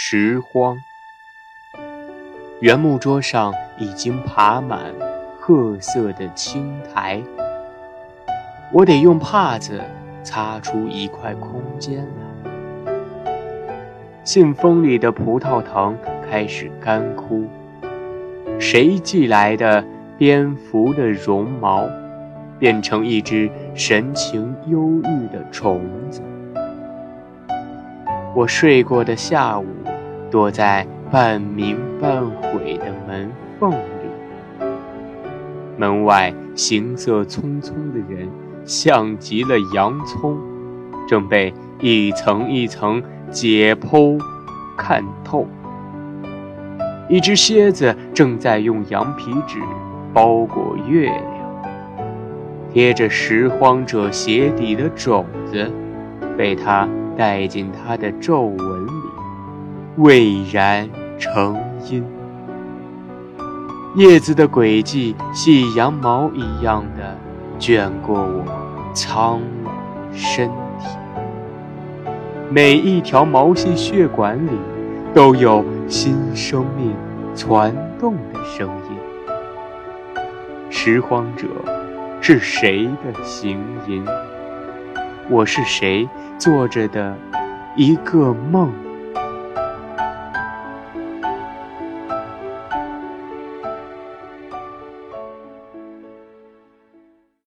拾荒。原木桌上已经爬满褐色的青苔，我得用帕子擦出一块空间来。信封里的葡萄藤开始干枯，谁寄来的蝙蝠的绒毛？变成一只神情忧郁的虫子。我睡过的下午，躲在半明半毁的门缝里。门外行色匆匆的人，像极了洋葱，正被一层一层解剖、看透。一只蝎子正在用羊皮纸包裹月亮。贴着拾荒者鞋底的种子，被他带进他的皱纹里，蔚然成荫。叶子的轨迹，细羊毛一样的卷过我苍老身体。每一条毛细血管里，都有新生命攒动的声音。拾荒者。是谁的行吟？我是谁做着的一个梦？